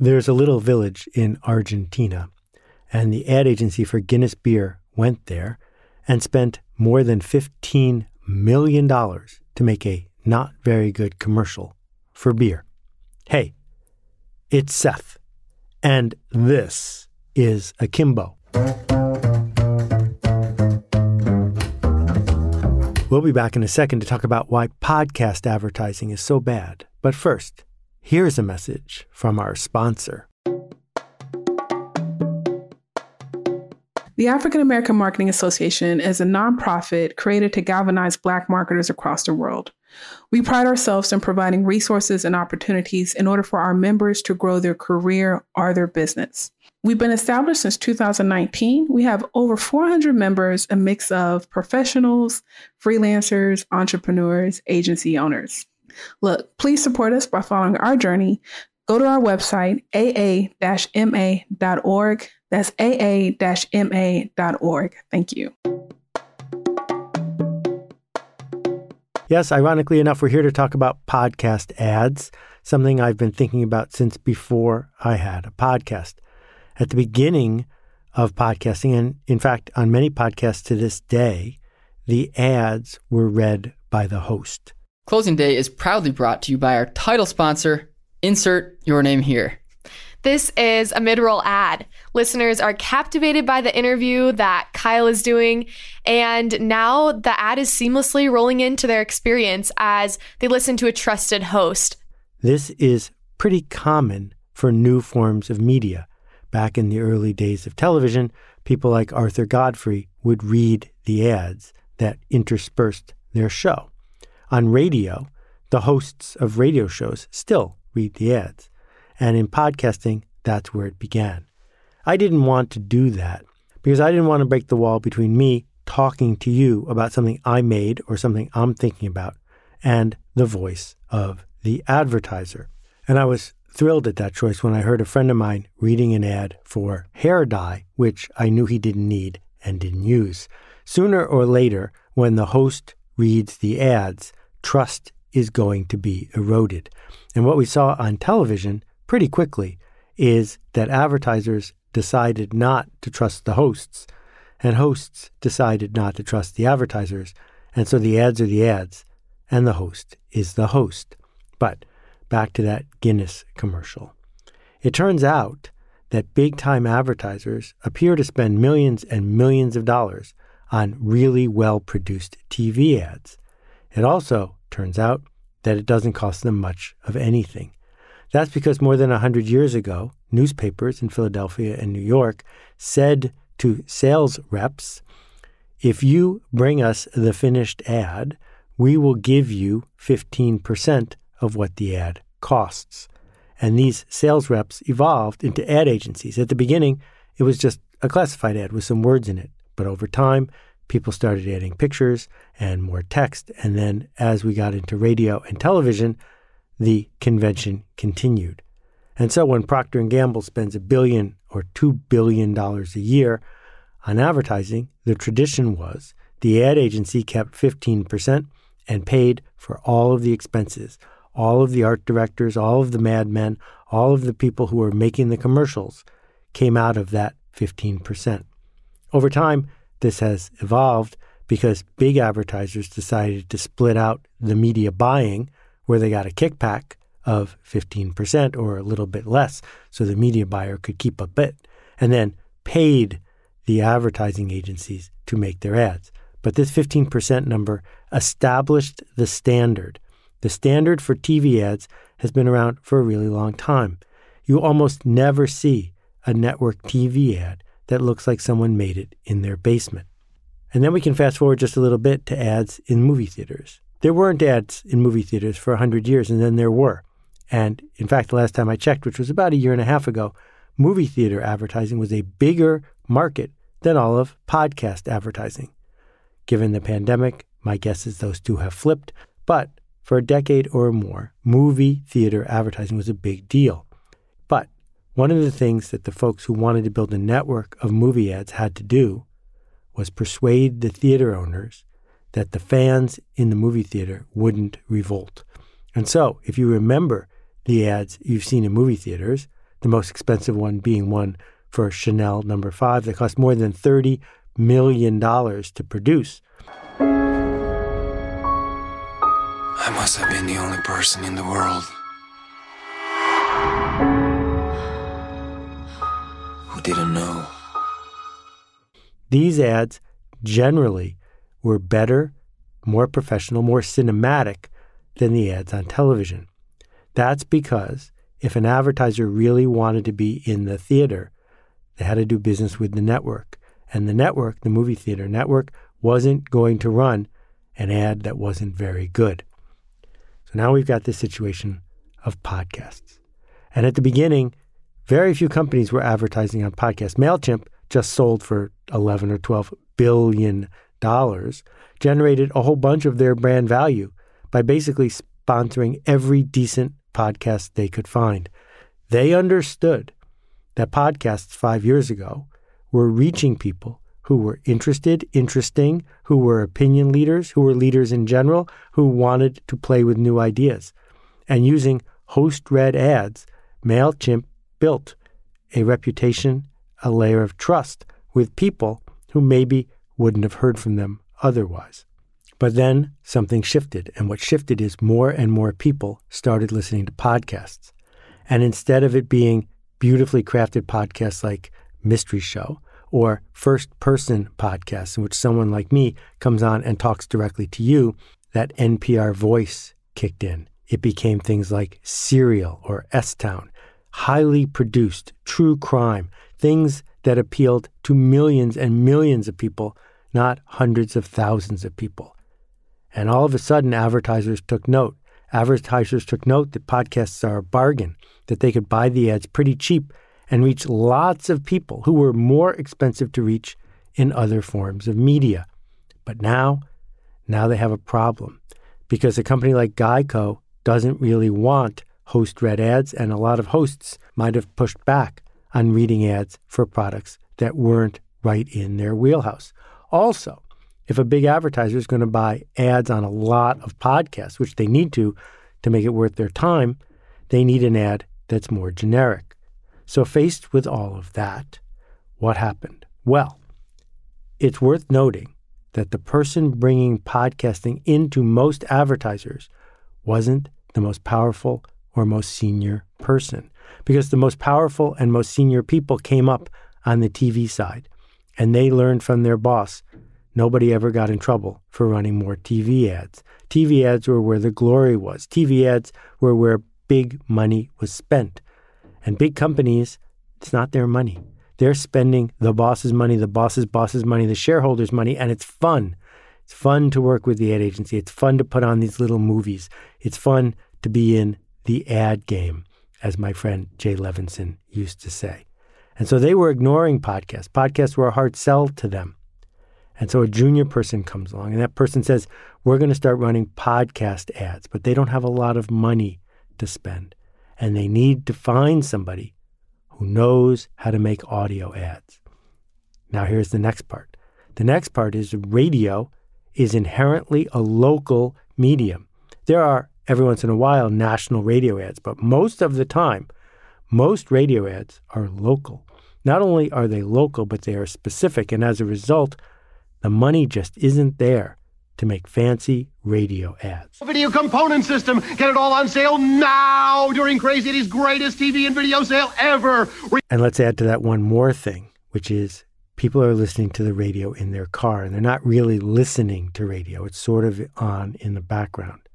There's a little village in Argentina, and the ad agency for Guinness Beer went there and spent more than $15 million to make a not very good commercial for beer. Hey, it's Seth, and this is Akimbo. We'll be back in a second to talk about why podcast advertising is so bad. But first, here's a message from our sponsor. The African American Marketing Association is a nonprofit created to galvanize Black marketers across the world. We pride ourselves in providing resources and opportunities in order for our members to grow their career or their business. We've been established since 2019. We have over 400 members, a mix of professionals, freelancers, entrepreneurs, agency owners. Look, please support us by following our journey. Go to our website, aa-ma.org. That's aa-ma.org. Thank you. Yes, ironically enough, we're here to talk about podcast ads, something I've been thinking about since before I had a podcast. At the beginning of podcasting, and in fact, on many podcasts to this day, the ads were read by the host. Closing Day is proudly brought to you by our title sponsor, Insert Your Name Here. This is a mid roll ad. Listeners are captivated by the interview that Kyle is doing, and now the ad is seamlessly rolling into their experience as they listen to a trusted host. This is pretty common for new forms of media. Back in the early days of television, people like Arthur Godfrey would read the ads that interspersed their show. On radio, the hosts of radio shows still read the ads. And in podcasting, that's where it began. I didn't want to do that because I didn't want to break the wall between me talking to you about something I made or something I'm thinking about and the voice of the advertiser. And I was thrilled at that choice when I heard a friend of mine reading an ad for hair dye, which I knew he didn't need and didn't use. Sooner or later, when the host reads the ads, trust is going to be eroded. And what we saw on television pretty quickly is that advertisers decided not to trust the hosts, and hosts decided not to trust the advertisers. And so the ads are the ads, and the host is the host. But back to that Guinness commercial. It turns out that big time advertisers appear to spend millions and millions of dollars on really well produced TV ads. It also turns out that it doesn't cost them much of anything. That's because more than 100 years ago, newspapers in Philadelphia and New York said to sales reps, if you bring us the finished ad, we will give you 15% of what the ad costs. And these sales reps evolved into ad agencies. At the beginning, it was just a classified ad with some words in it. But over time, people started adding pictures and more text. And then as we got into radio and television, the convention continued. And so when Procter & Gamble spends a billion or 2 billion dollars a year on advertising, the tradition was the ad agency kept 15% and paid for all of the expenses, all of the art directors, all of the madmen, all of the people who were making the commercials came out of that 15%. Over time, this has evolved because big advertisers decided to split out the media buying where they got a kickback of 15% or a little bit less so the media buyer could keep a bit and then paid the advertising agencies to make their ads. But this 15% number established the standard. The standard for TV ads has been around for a really long time. You almost never see a network TV ad that looks like someone made it in their basement. And then we can fast forward just a little bit to ads in movie theaters. There weren't ads in movie theaters for 100 years, and then there were. And in fact, the last time I checked, which was about a year and a half ago, movie theater advertising was a bigger market than all of podcast advertising. Given the pandemic, my guess is those two have flipped. But for a decade or more, movie theater advertising was a big deal. One of the things that the folks who wanted to build a network of movie ads had to do was persuade the theater owners that the fans in the movie theater wouldn't revolt. And so, if you remember the ads you've seen in movie theaters, the most expensive one being one for Chanel number 5 that cost more than 30 million dollars to produce. I must have been the only person in the world didn't know. These ads generally were better, more professional, more cinematic than the ads on television. That's because if an advertiser really wanted to be in the theater, they had to do business with the network. And the network, the movie theater network, wasn't going to run an ad that wasn't very good. So now we've got this situation of podcasts. And at the beginning, very few companies were advertising on podcasts. MailChimp just sold for 11 or 12 billion dollars, generated a whole bunch of their brand value by basically sponsoring every decent podcast they could find. They understood that podcasts 5 years ago were reaching people who were interested, interesting, who were opinion leaders, who were leaders in general, who wanted to play with new ideas. And using host read ads, MailChimp built a reputation, a layer of trust with people who maybe wouldn't have heard from them otherwise. But then something shifted, and what shifted is more and more people started listening to podcasts. And instead of it being beautifully crafted podcasts like Mystery Show or first person podcasts in which someone like me comes on and talks directly to you, that NPR voice kicked in. It became things like Serial or S Town, highly produced, true crime, things that appealed to millions and millions of people, not hundreds of thousands of people. And all of a sudden, advertisers took note. Advertisers took note that podcasts are a bargain, that they could buy the ads pretty cheap and reach lots of people who were more expensive to reach in other forms of media. But now, now they have a problem because a company like Geico doesn't really want host read ads, and a lot of hosts might have pushed back on reading ads for products that weren't right in their wheelhouse. Also, if a big advertiser is going to buy ads on a lot of podcasts, which they need to to make it worth their time, they need an ad that's more generic. So, faced with all of that, what happened? Well, it's worth noting that the person bringing podcasting into most advertisers wasn't the most powerful or most senior person, because the most powerful and most senior people came up on the TV side and they learned from their boss. Nobody ever got in trouble for running more TV ads. TV ads were where the glory was. TV ads were where big money was spent. And big companies, it's not their money. They're spending the boss's money, the boss's boss's money, the shareholders' money, and it's fun. It's fun to work with the ad agency. It's fun to put on these little movies. It's fun to be in the ad game, as my friend Jay Levinson used to say. And so they were ignoring podcasts. Podcasts were a hard sell to them. And so a junior person comes along and that person says, We're going to start running podcast ads, but they don't have a lot of money to spend and they need to find somebody who knows how to make audio ads. Now, here's the next part. The next part is radio is inherently a local medium. There are every once in a while national radio ads, but most of the time, most radio ads are local. Not only are they local, but they are specific, and as a result, the money just isn't there to make fancy radio ads. Video component system. Get it all on sale now during Crazy Eddie's greatest TV and video sale ever. And let's add to that one more thing, which is people are listening to the radio in their car and they're not really listening to radio. It's sort of on in the background.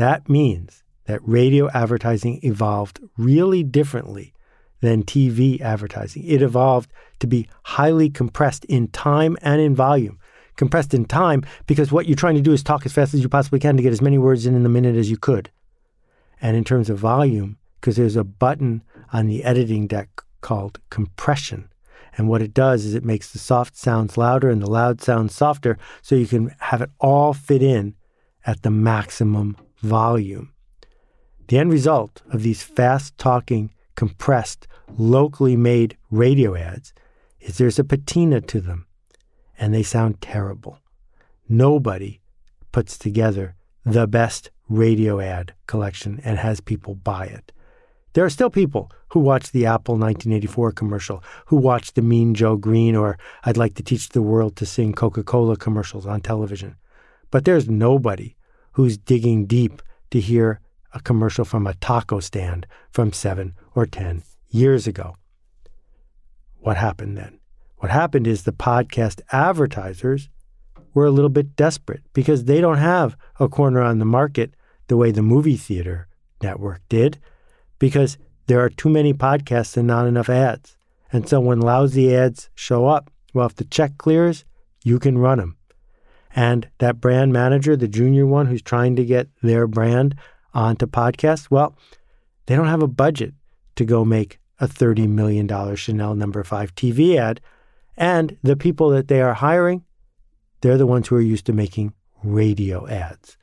That means that radio advertising evolved really differently than TV advertising. It evolved to be highly compressed in time and in volume compressed in time because what you're trying to do is talk as fast as you possibly can to get as many words in in the minute as you could. And in terms of volume, because there's a button on the editing deck called compression. And what it does is it makes the soft sounds louder and the loud sounds softer so you can have it all fit in at the maximum volume. The end result of these fast talking, compressed, locally made radio ads is there's a patina to them and they sound terrible. Nobody puts together the best radio ad collection and has people buy it. There are still people who watch the Apple 1984 commercial, who watch the Mean Joe Greene or I'd like to teach the world to sing Coca Cola commercials on television. But there's nobody who's digging deep to hear a commercial from a taco stand from seven or 10 years ago. What happened then? What happened is the podcast advertisers were a little bit desperate because they don't have a corner on the market the way the movie theater network did, because there are too many podcasts and not enough ads. And so when lousy ads show up, well, if the check clears, you can run them. And that brand manager, the junior one who's trying to get their brand onto podcasts, well, they don't have a budget to go make a $30 million Chanel number no. 5 TV ad. And the people that they are hiring, they're the ones who are used to making radio ads.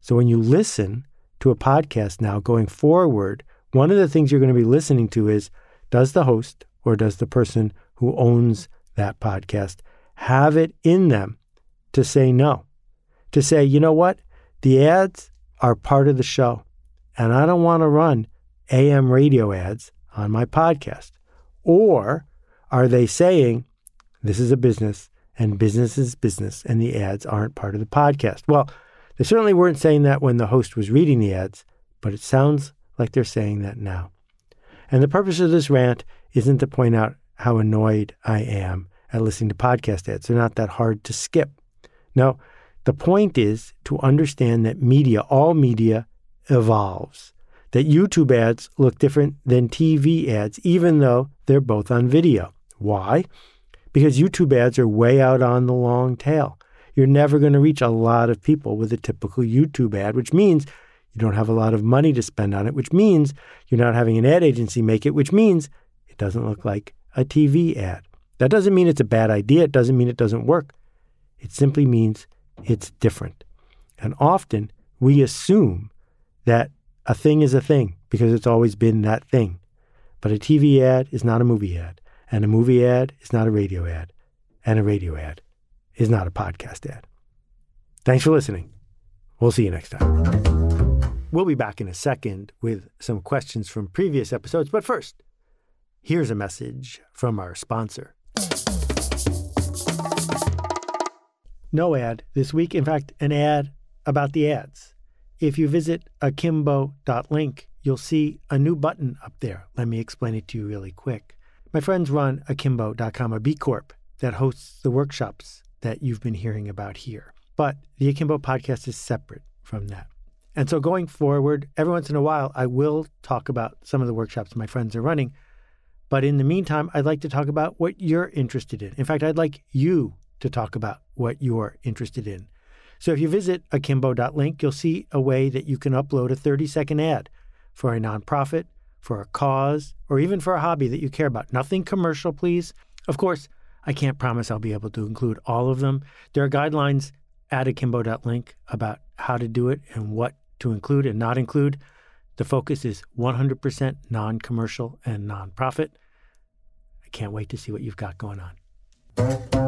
So when you listen to a podcast now going forward, one of the things you're going to be listening to is does the host or does the person who owns that podcast have it in them to say no? To say, you know what? The ads are part of the show, and I don't want to run AM radio ads on my podcast. Or are they saying, this is a business and business is business and the ads aren't part of the podcast? Well, they certainly weren't saying that when the host was reading the ads, but it sounds like they're saying that now. And the purpose of this rant isn't to point out how annoyed I am at listening to podcast ads. They're not that hard to skip. No, the point is to understand that media, all media, evolves. That YouTube ads look different than TV ads, even though they're both on video. Why? Because YouTube ads are way out on the long tail. You're never going to reach a lot of people with a typical YouTube ad, which means you don't have a lot of money to spend on it, which means you're not having an ad agency make it, which means it doesn't look like a TV ad. That doesn't mean it's a bad idea. It doesn't mean it doesn't work. It simply means it's different. And often we assume that a thing is a thing because it's always been that thing. But a TV ad is not a movie ad, and a movie ad is not a radio ad, and a radio ad is not a podcast ad. Thanks for listening. We'll see you next time. We'll be back in a second with some questions from previous episodes, but first, here's a message from our sponsor. No ad this week. In fact, an ad about the ads. If you visit akimbo.link, you'll see a new button up there. Let me explain it to you really quick. My friends run akimbo.com, a B Corp that hosts the workshops that you've been hearing about here. But the Akimbo podcast is separate from that. And so going forward, every once in a while, I will talk about some of the workshops my friends are running. But in the meantime, I'd like to talk about what you're interested in. In fact, I'd like you to talk about what you're interested in. So if you visit akimbo.link, you'll see a way that you can upload a 30 second ad for a nonprofit, for a cause, or even for a hobby that you care about. Nothing commercial, please. Of course, I can't promise I'll be able to include all of them. There are guidelines at akimbo.link about how to do it and what to include and not include. The focus is 100% non commercial and nonprofit. I can't wait to see what you've got going on.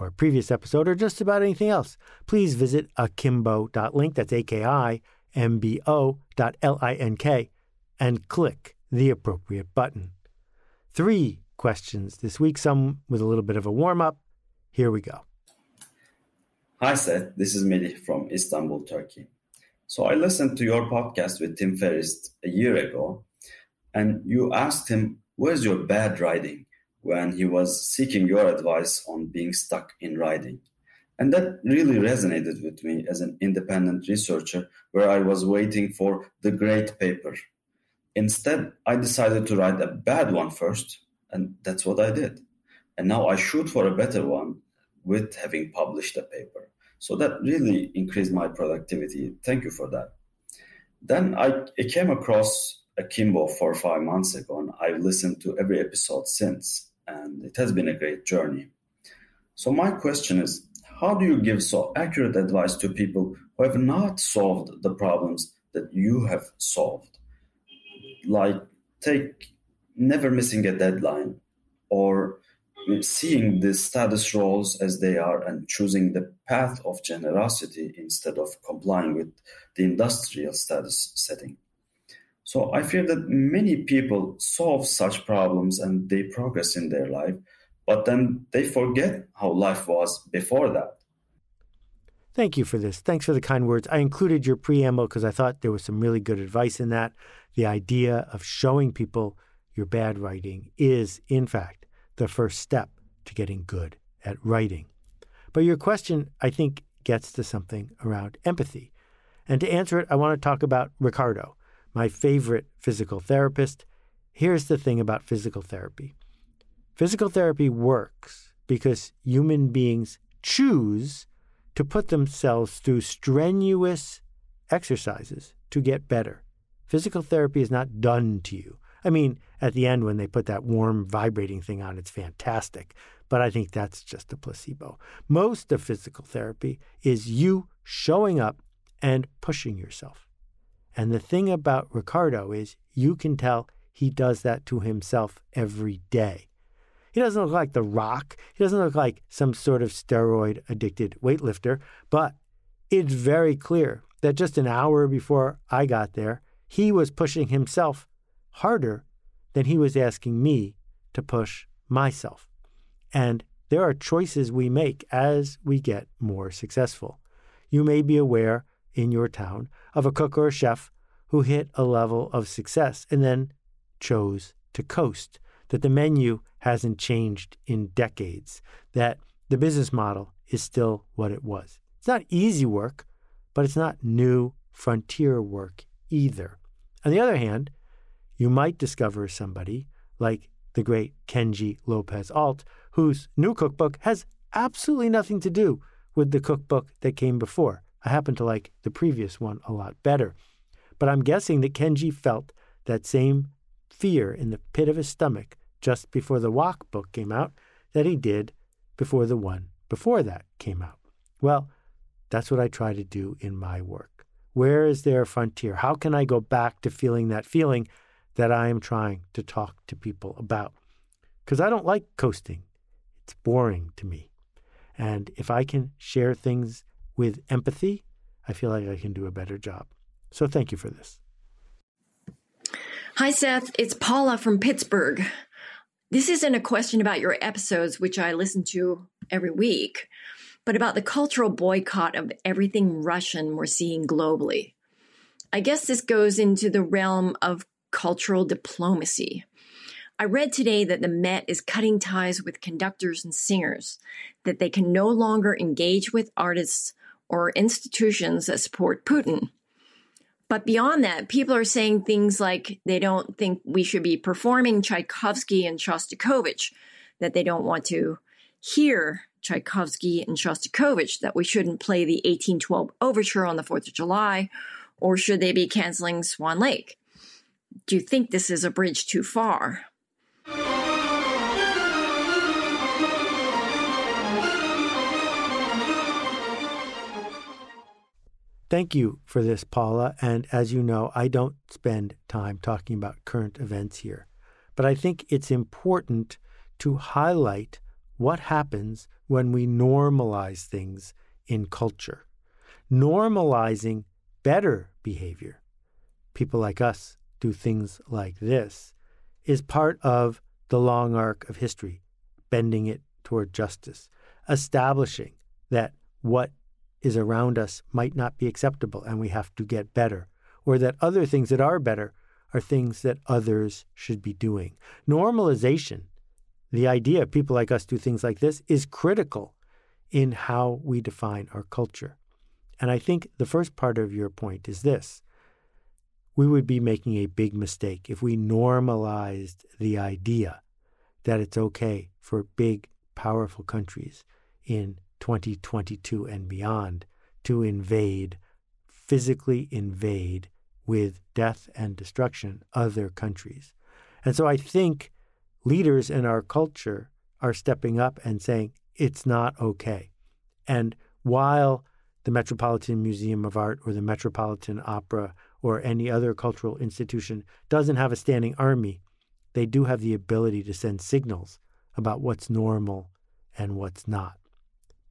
or a previous episode or just about anything else, please visit akimbo.link, that's A-K-I-M-B-O dot L-I-N-K, and click the appropriate button. Three questions this week, some with a little bit of a warm-up. Here we go. Hi, Seth. This is Melih from Istanbul, Turkey. So I listened to your podcast with Tim Ferriss a year ago, and you asked him Where's your bad riding? When he was seeking your advice on being stuck in writing. And that really resonated with me as an independent researcher where I was waiting for the great paper. Instead, I decided to write a bad one first, and that's what I did. And now I shoot for a better one with having published a paper. So that really increased my productivity. Thank you for that. Then I came across Akimbo four or five months ago, and I've listened to every episode since, and it has been a great journey. So, my question is how do you give so accurate advice to people who have not solved the problems that you have solved? Like, take never missing a deadline or seeing the status roles as they are and choosing the path of generosity instead of complying with the industrial status setting. So I fear that many people solve such problems and they progress in their life, but then they forget how life was before that. Thank you for this. Thanks for the kind words. I included your preamble because I thought there was some really good advice in that. The idea of showing people your bad writing is, in fact, the first step to getting good at writing. But your question, I think, gets to something around empathy. And to answer it, I want to talk about Ricardo, my favorite physical therapist. Here's the thing about physical therapy physical therapy works because human beings choose to put themselves through strenuous exercises to get better. Physical therapy is not done to you. I mean, at the end, when they put that warm, vibrating thing on, it's fantastic. But I think that's just a placebo. Most of physical therapy is you showing up and pushing yourself. And the thing about Ricardo is you can tell he does that to himself every day. He doesn't look like The Rock. He doesn't look like some sort of steroid addicted weightlifter, but it's very clear that just an hour before I got there, he was pushing himself harder than he was asking me to push myself. And there are choices we make as we get more successful. You may be aware in your town of a cook or a chef who hit a level of success and then chose to coast, that the menu hasn't changed in decades, that the business model is still what it was. It's not easy work, but it's not new frontier work either. On the other hand, you might discover somebody like the great Kenji Lopez Alt, whose new cookbook has absolutely nothing to do with the cookbook that came before. I happen to like the previous one a lot better. But I'm guessing that Kenji felt that same fear in the pit of his stomach just before the Wok book came out that he did before the one before that came out. Well, that's what I try to do in my work. Where is there a frontier? How can I go back to feeling that feeling that I am trying to talk to people about. Because I don't like coasting, it's boring to me. And if I can share things with empathy, I feel like I can do a better job. So thank you for this. Hi, Seth. It's Paula from Pittsburgh. This isn't a question about your episodes, which I listen to every week, but about the cultural boycott of everything Russian we're seeing globally. I guess this goes into the realm of cultural diplomacy. I read today that the Met is cutting ties with conductors and singers, that they can no longer engage with artists or institutions that support Putin. But beyond that, people are saying things like they don't think we should be performing Tchaikovsky and Shostakovich, that they don't want to hear Tchaikovsky and Shostakovich, that we shouldn't play the 1812 overture on the 4th of July, or should they be canceling Swan Lake? Do you think this is a bridge too far? Thank you for this, Paula. And as you know, I don't spend time talking about current events here. But I think it's important to highlight what happens when we normalize things in culture. Normalizing better behavior. People like us do things like this is part of the long arc of history, bending it toward justice, establishing that what is around us might not be acceptable and we have to get better, or that other things that are better are things that others should be doing. Normalization, the idea of people like us do things like this, is critical in how we define our culture. And I think the first part of your point is this we would be making a big mistake if we normalized the idea that it's okay for big, powerful countries in 2022 and beyond to invade, physically invade with death and destruction other countries. And so I think leaders in our culture are stepping up and saying it's not okay. And while the Metropolitan Museum of Art or the Metropolitan Opera or any other cultural institution doesn't have a standing army, they do have the ability to send signals about what's normal and what's not.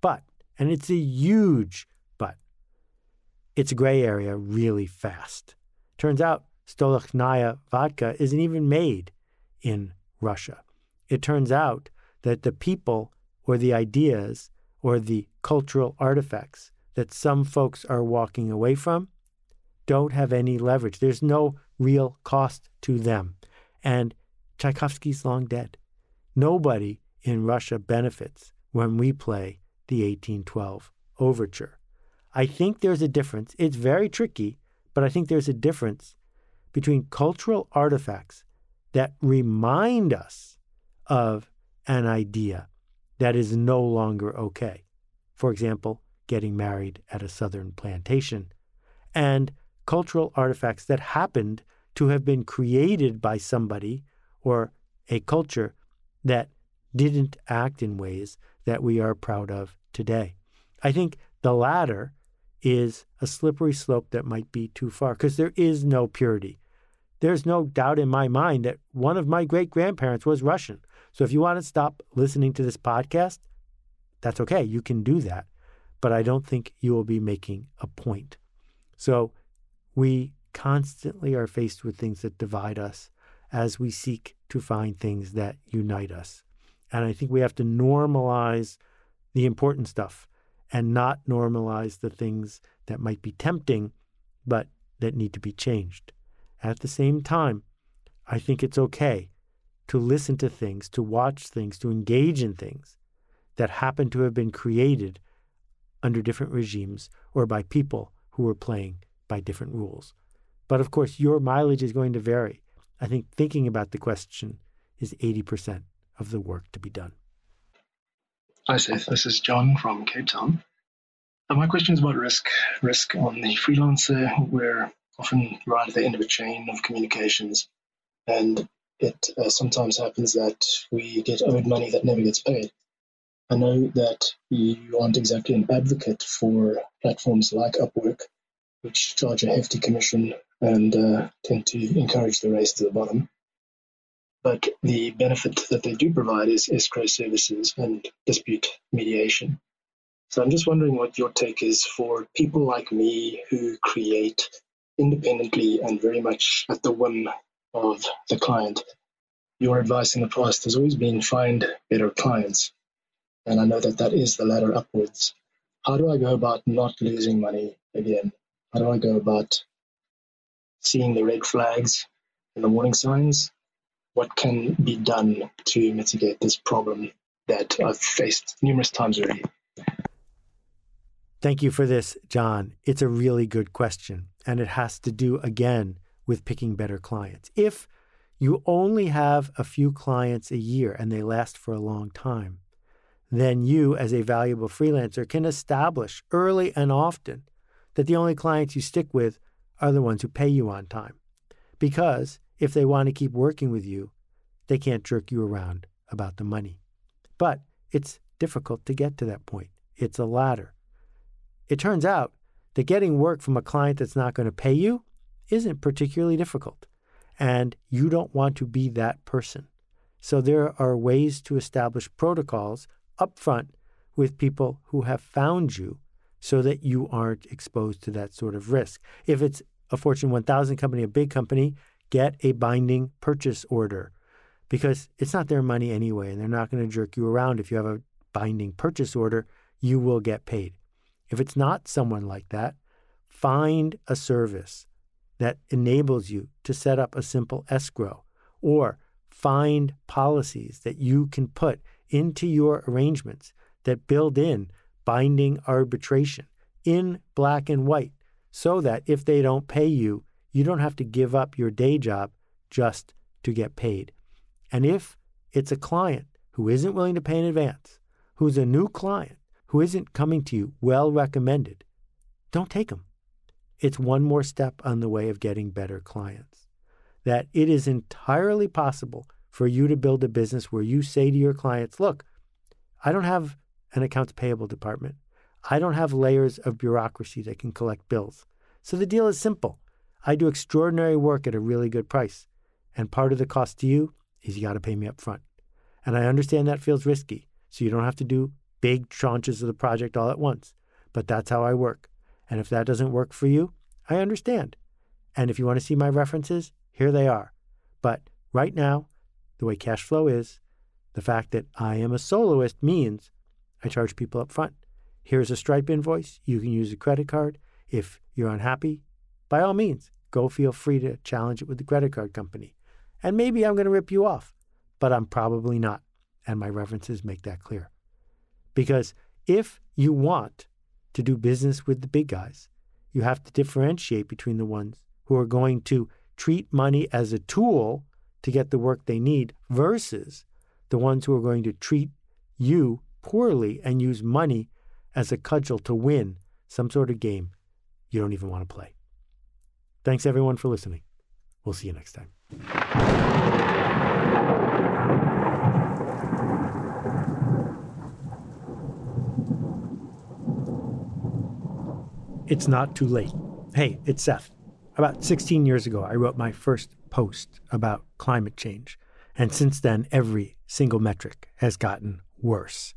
But, and it's a huge but, it's a gray area really fast. Turns out Stolichnaya vodka isn't even made in Russia. It turns out that the people or the ideas or the cultural artifacts that some folks are walking away from don't have any leverage. There's no real cost to them. And Tchaikovsky's long dead. Nobody in Russia benefits when we play the 1812 overture. I think there's a difference. It's very tricky, but I think there's a difference between cultural artifacts that remind us of an idea that is no longer okay. For example, getting married at a southern plantation, and cultural artifacts that happened to have been created by somebody or a culture that didn't act in ways that we are proud of today. I think the latter is a slippery slope that might be too far because there is no purity. There's no doubt in my mind that one of my great grandparents was Russian. So if you want to stop listening to this podcast, that's okay. You can do that. But I don't think you will be making a point. So we constantly are faced with things that divide us as we seek to find things that unite us. And I think we have to normalize the important stuff and not normalize the things that might be tempting, but that need to be changed. At the same time, I think it's okay to listen to things, to watch things, to engage in things that happen to have been created under different regimes or by people who were playing by different rules. But of course, your mileage is going to vary. I think thinking about the question is 80% of the work to be done. Hi, Seth. This is John from Cape Town. Uh, my question is about risk. Risk on the freelancer. We're often right at the end of a chain of communications, and it uh, sometimes happens that we get owed money that never gets paid. I know that you aren't exactly an advocate for platforms like Upwork, which charge a hefty commission and uh, tend to encourage the race to the bottom. But the benefit that they do provide is escrow services and dispute mediation. So I'm just wondering what your take is for people like me who create independently and very much at the whim of the client. Your advice in the past has always been find better clients. And I know that that is the ladder upwards. How do I go about not losing money again? How do I go about seeing the red flags and the warning signs? What can be done to mitigate this problem that I've faced numerous times already? Thank you for this, John. It's a really good question, and it has to do again with picking better clients. If you only have a few clients a year and they last for a long time, then you, as a valuable freelancer, can establish early and often that the only clients you stick with are the ones who pay you on time. Because if they want to keep working with you, they can't jerk you around about the money. But it's difficult to get to that point. It's a ladder. It turns out that getting work from a client that's not going to pay you isn't particularly difficult, and you don't want to be that person. So there are ways to establish protocols upfront with people who have found you so that you aren't exposed to that sort of risk. If it's a Fortune 1000 company, a big company, get a binding purchase order because it's not their money anyway, and they're not going to jerk you around. If you have a binding purchase order, you will get paid. If it's not someone like that, find a service that enables you to set up a simple escrow or find policies that you can put into your arrangements that build in binding arbitration in black and white so that if they don't pay you, you don't have to give up your day job just to get paid. And if it's a client who isn't willing to pay in advance, who's a new client, who isn't coming to you well recommended, don't take them. it's one more step on the way of getting better clients. That it is entirely possible for you to build a business where you say to your clients, look, I don't have an accounts payable department. I don't have layers of bureaucracy that can collect bills. So the deal is simple. I do extraordinary work at a really good price. And part of the cost to you is you got to pay me up front. And I understand that feels risky. So you don't have to do big tranches of the project all at once. But that's how I work. And if that doesn't work for you, I understand. And if you want to see my references, here they are. But right now, the way cash flow is, the fact that I am a soloist means I charge people up front. Here's a Stripe invoice. You can use a credit card. If you're unhappy, by all means, go feel free to challenge it with the credit card company. And maybe I'm going to rip you off, but I'm probably not. And my references make that clear. Because if you want to do business with the big guys, you have to differentiate between the ones who are going to treat money as a tool to get the work they need versus the ones who are going to treat you poorly and use money as a cudgel to win some sort of game you don't even want to play. Thanks everyone for listening. We'll see you next time. It's not too late. Hey, it's Seth. About 16 years ago, I wrote my first post about climate change. And since then, every single metric has gotten worse.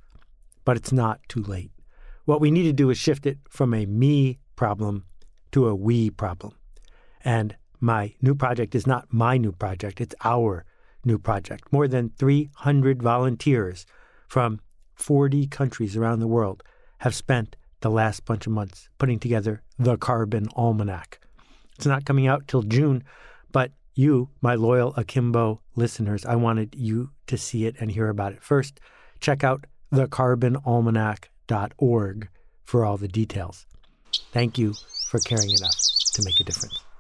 But it's not too late. What we need to do is shift it from a me problem to a we problem. And my new project is not my new project, it's our new project. More than 300 volunteers from 40 countries around the world have spent the last bunch of months putting together the Carbon Almanac. It's not coming out till June, but you, my loyal Akimbo listeners, I wanted you to see it and hear about it. First, check out thecarbonalmanac.org for all the details. Thank you for caring enough to make a difference.